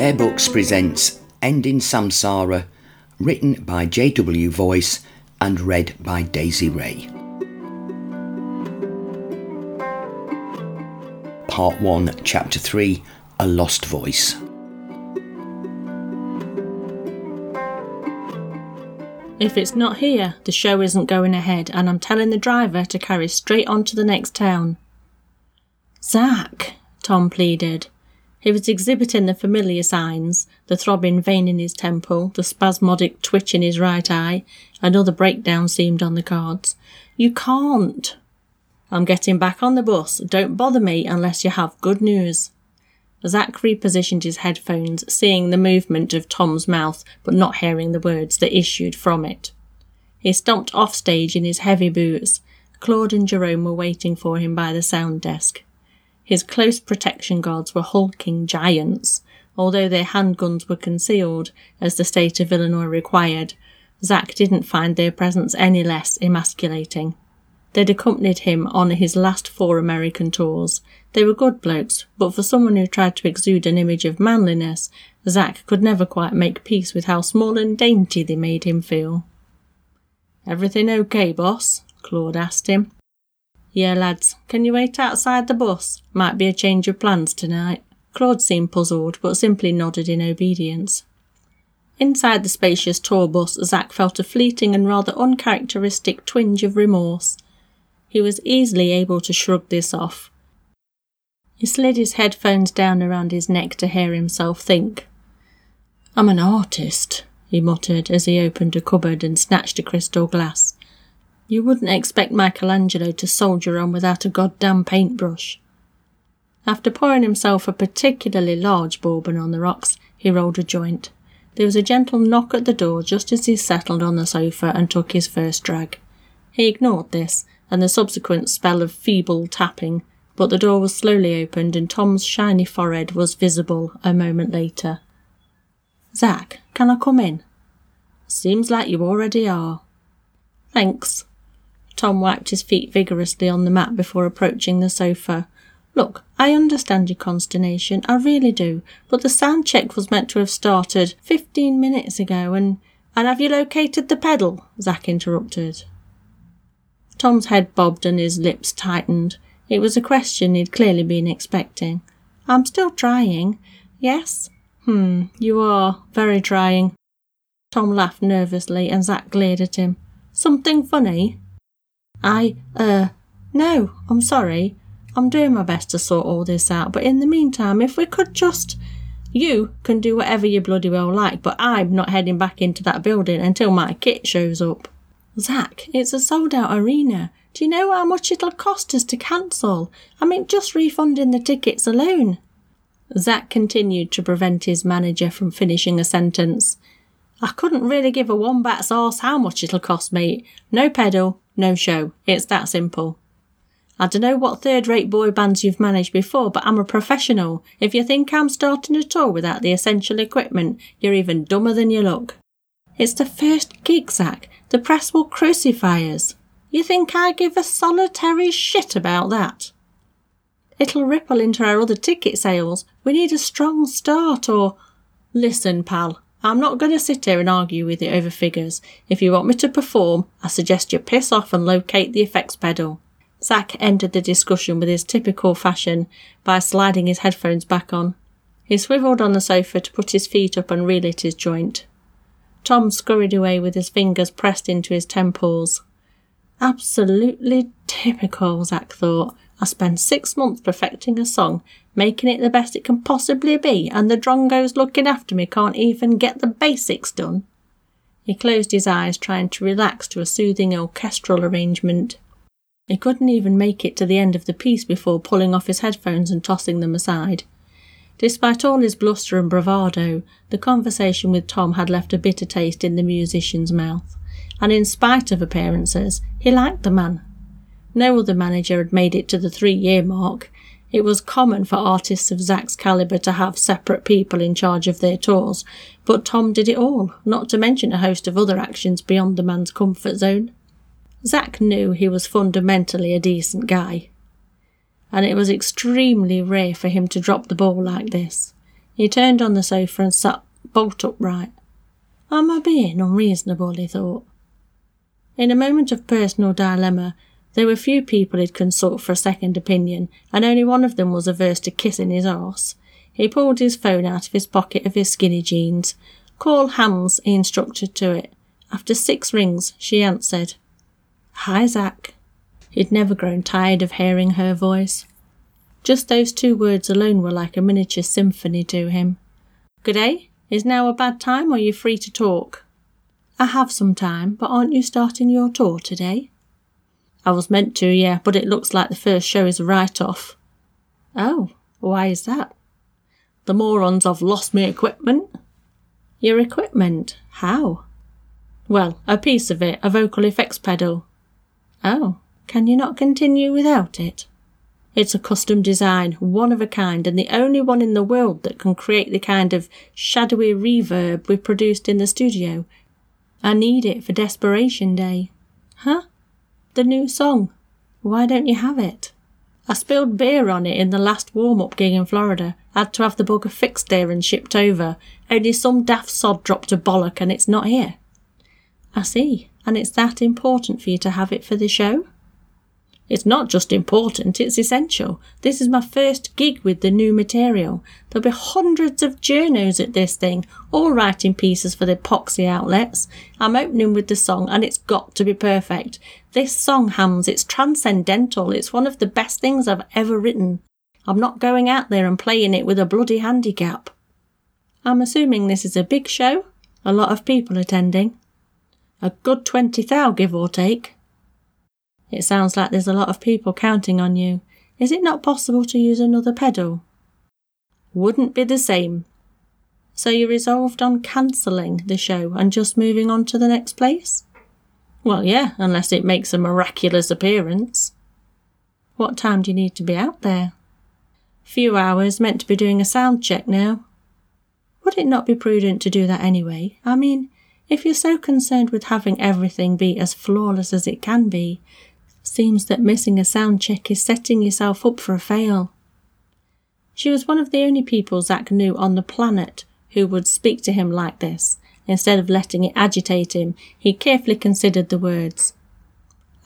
Bear Books presents Ending Samsara, written by J.W. Voice and read by Daisy Ray. Part 1, Chapter 3 A Lost Voice. If it's not here, the show isn't going ahead, and I'm telling the driver to carry straight on to the next town. Zack, Tom pleaded. He was exhibiting the familiar signs the throbbing vein in his temple, the spasmodic twitch in his right eye. Another breakdown seemed on the cards. You can't. I'm getting back on the bus. Don't bother me unless you have good news. Zack repositioned his headphones, seeing the movement of Tom's mouth, but not hearing the words that issued from it. He stomped off stage in his heavy boots. Claude and Jerome were waiting for him by the sound desk. His close protection guards were hulking giants. Although their handguns were concealed, as the state of Illinois required, Zack didn't find their presence any less emasculating. They'd accompanied him on his last four American tours. They were good blokes, but for someone who tried to exude an image of manliness, Zack could never quite make peace with how small and dainty they made him feel. Everything okay, boss? Claude asked him. Yeah, lads. Can you wait outside the bus? Might be a change of plans tonight. Claude seemed puzzled, but simply nodded in obedience. Inside the spacious tour bus, Zack felt a fleeting and rather uncharacteristic twinge of remorse. He was easily able to shrug this off. He slid his headphones down around his neck to hear himself think. I'm an artist, he muttered as he opened a cupboard and snatched a crystal glass. You wouldn't expect Michelangelo to soldier on without a goddamn paintbrush. After pouring himself a particularly large bourbon on the rocks, he rolled a joint. There was a gentle knock at the door just as he settled on the sofa and took his first drag. He ignored this and the subsequent spell of feeble tapping, but the door was slowly opened and Tom's shiny forehead was visible a moment later. Zack, can I come in? Seems like you already are. Thanks. Tom wiped his feet vigorously on the mat before approaching the sofa. Look, I understand your consternation, I really do, but the sound check was meant to have started fifteen minutes ago, and and have you located the pedal? Zack interrupted. Tom's head bobbed and his lips tightened. It was a question he'd clearly been expecting. I'm still trying. Yes? Hmm, you are. Very trying. Tom laughed nervously and Zack glared at him. Something funny? I, uh, no, I'm sorry. I'm doing my best to sort all this out, but in the meantime, if we could just. You can do whatever you bloody well like, but I'm not heading back into that building until my kit shows up. Zack, it's a sold out arena. Do you know how much it'll cost us to cancel? I mean, just refunding the tickets alone. Zack continued to prevent his manager from finishing a sentence. I couldn't really give a one wombat's arse how much it'll cost, mate. No pedal, no show. It's that simple. I don't know what third rate boy bands you've managed before, but I'm a professional. If you think I'm starting a tour without the essential equipment, you're even dumber than you look. It's the first gig, Zack. The press will crucify us. You think I give a solitary shit about that? It'll ripple into our other ticket sales. We need a strong start or. Listen, pal, I'm not going to sit here and argue with you over figures. If you want me to perform, I suggest you piss off and locate the effects pedal. Zack ended the discussion with his typical fashion by sliding his headphones back on. He swiveled on the sofa to put his feet up and relit his joint. Tom scurried away with his fingers pressed into his temples. Absolutely typical, Zack thought. I spent six months perfecting a song, making it the best it can possibly be, and the drongos looking after me can't even get the basics done. He closed his eyes, trying to relax to a soothing orchestral arrangement. He couldn't even make it to the end of the piece before pulling off his headphones and tossing them aside. Despite all his bluster and bravado, the conversation with Tom had left a bitter taste in the musician's mouth, and in spite of appearances, he liked the man. No other manager had made it to the three year mark. It was common for artists of Zack's caliber to have separate people in charge of their tours, but Tom did it all, not to mention a host of other actions beyond the man's comfort zone. Zack knew he was fundamentally a decent guy, and it was extremely rare for him to drop the ball like this. He turned on the sofa and sat bolt upright. Am I being unreasonable? he thought. In a moment of personal dilemma, there were few people he'd consult for a second opinion, and only one of them was averse to kissing his arse. He pulled his phone out of his pocket of his skinny jeans. Call Hams, he instructed to it. After six rings, she answered. Hi, Zack. He'd never grown tired of hearing her voice. Just those two words alone were like a miniature symphony to him. Good day. Is now a bad time or are you free to talk? I have some time, but aren't you starting your tour today? I was meant to, yeah, but it looks like the first show is a write off. Oh, why is that? The morons have lost me equipment. Your equipment? How? Well, a piece of it, a vocal effects pedal. Oh, can you not continue without it? It's a custom design, one of a kind, and the only one in the world that can create the kind of shadowy reverb we produced in the studio. I need it for Desperation Day. Huh? The new song. Why don't you have it? I spilled beer on it in the last warm up gig in Florida. I had to have the bugger fixed there and shipped over. Only some daft sod dropped a bollock and it's not here. I see. And it's that important for you to have it for the show? It's not just important, it's essential. This is my first gig with the new material. There'll be hundreds of journos at this thing, all writing pieces for the epoxy outlets. I'm opening with the song and it's got to be perfect. This song, Hams, it's transcendental. It's one of the best things I've ever written. I'm not going out there and playing it with a bloody handicap. I'm assuming this is a big show? A lot of people attending? A good twenty thou, give or take. It sounds like there's a lot of people counting on you. Is it not possible to use another pedal? Wouldn't be the same. So you resolved on cancelling the show and just moving on to the next place? Well, yeah, unless it makes a miraculous appearance. What time do you need to be out there? Few hours, meant to be doing a sound check now. Would it not be prudent to do that anyway? I mean, if you're so concerned with having everything be as flawless as it can be, seems that missing a sound check is setting yourself up for a fail. She was one of the only people Zack knew on the planet who would speak to him like this. Instead of letting it agitate him, he carefully considered the words.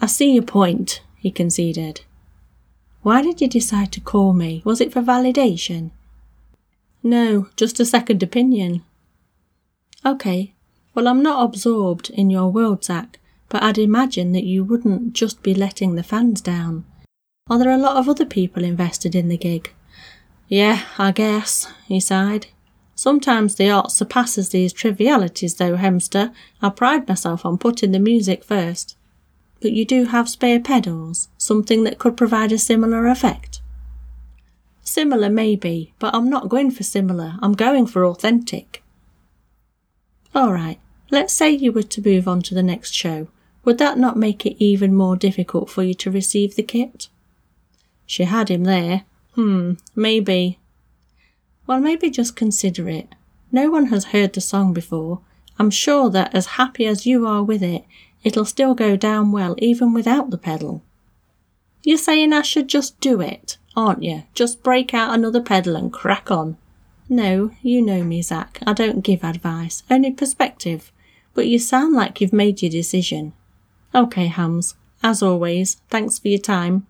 I see your point, he conceded. Why did you decide to call me? Was it for validation? No, just a second opinion. Okay, well, I'm not absorbed in your world, Zack, but I'd imagine that you wouldn't just be letting the fans down. Are there a lot of other people invested in the gig? Yeah, I guess, he sighed. Sometimes the art surpasses these trivialities, though, Hemster. I pride myself on putting the music first. But you do have spare pedals, something that could provide a similar effect. Similar, maybe, but I'm not going for similar. I'm going for authentic. All right, let's say you were to move on to the next show. Would that not make it even more difficult for you to receive the kit? She had him there. Hmm, maybe. Well, maybe just consider it. No one has heard the song before. I'm sure that as happy as you are with it, it'll still go down well even without the pedal. You're saying I should just do it, aren't you? Just break out another pedal and crack on. No, you know me, Zack. I don't give advice, only perspective. But you sound like you've made your decision. Okay, Hams. As always, thanks for your time.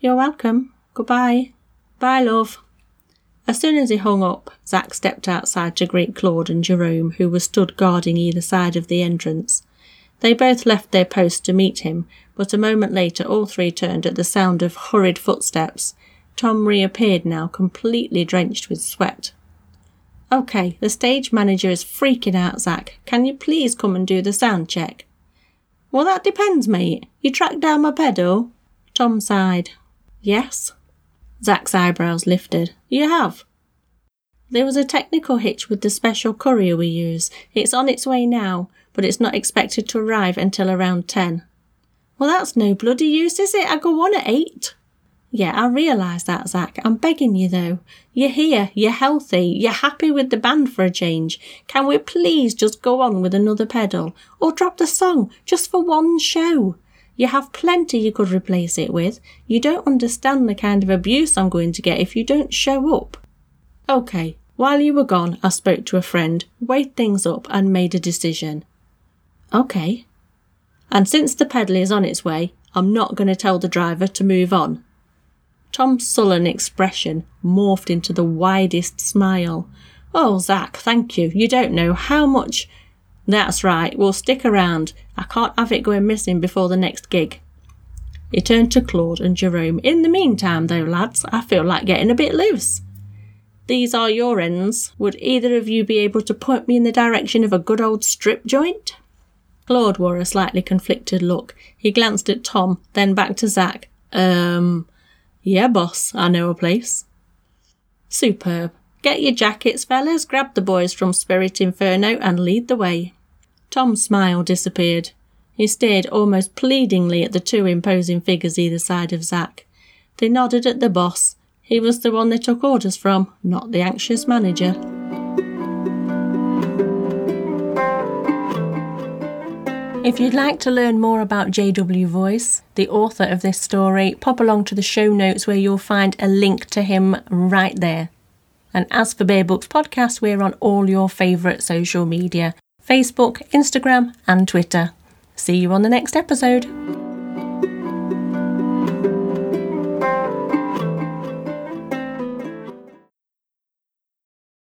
You're welcome. Goodbye. Bye, love. As soon as he hung up, Zack stepped outside to greet Claude and Jerome, who were stood guarding either side of the entrance. They both left their posts to meet him, but a moment later all three turned at the sound of hurried footsteps. Tom reappeared now, completely drenched with sweat. Okay, the stage manager is freaking out, Zack. Can you please come and do the sound check? Well, that depends, mate. You tracked down my pedal? Tom sighed. Yes. Zack's eyebrows lifted. You have? There was a technical hitch with the special courier we use. It's on its way now, but it's not expected to arrive until around 10. Well, that's no bloody use, is it? I go on at 8. Yeah, I realise that, Zack. I'm begging you, though. You're here, you're healthy, you're happy with the band for a change. Can we please just go on with another pedal? Or drop the song, just for one show? You have plenty you could replace it with. You don't understand the kind of abuse I'm going to get if you don't show up. Okay, While you were gone, I spoke to a friend, weighed things up, and made a decision. Okay. And since the pedal is on its way, I'm not going to tell the driver to move on. Tom's sullen expression morphed into the widest smile. Oh, Zack, thank you. You don't know how much. That's right, we'll stick around. I can't have it going missing before the next gig. He turned to Claude and Jerome. In the meantime, though, lads, I feel like getting a bit loose. These are your ends. Would either of you be able to point me in the direction of a good old strip joint? Claude wore a slightly conflicted look. He glanced at Tom, then back to Zack. Um, yeah, boss, I know a place. Superb. Get your jackets, fellas, grab the boys from Spirit Inferno and lead the way. Tom's smile disappeared. He stared almost pleadingly at the two imposing figures either side of Zack. They nodded at the boss. He was the one they took orders from, not the anxious manager. If you'd like to learn more about JW Voice, the author of this story, pop along to the show notes where you'll find a link to him right there. And as for Bear Books Podcast, we're on all your favourite social media Facebook, Instagram, and Twitter. See you on the next episode.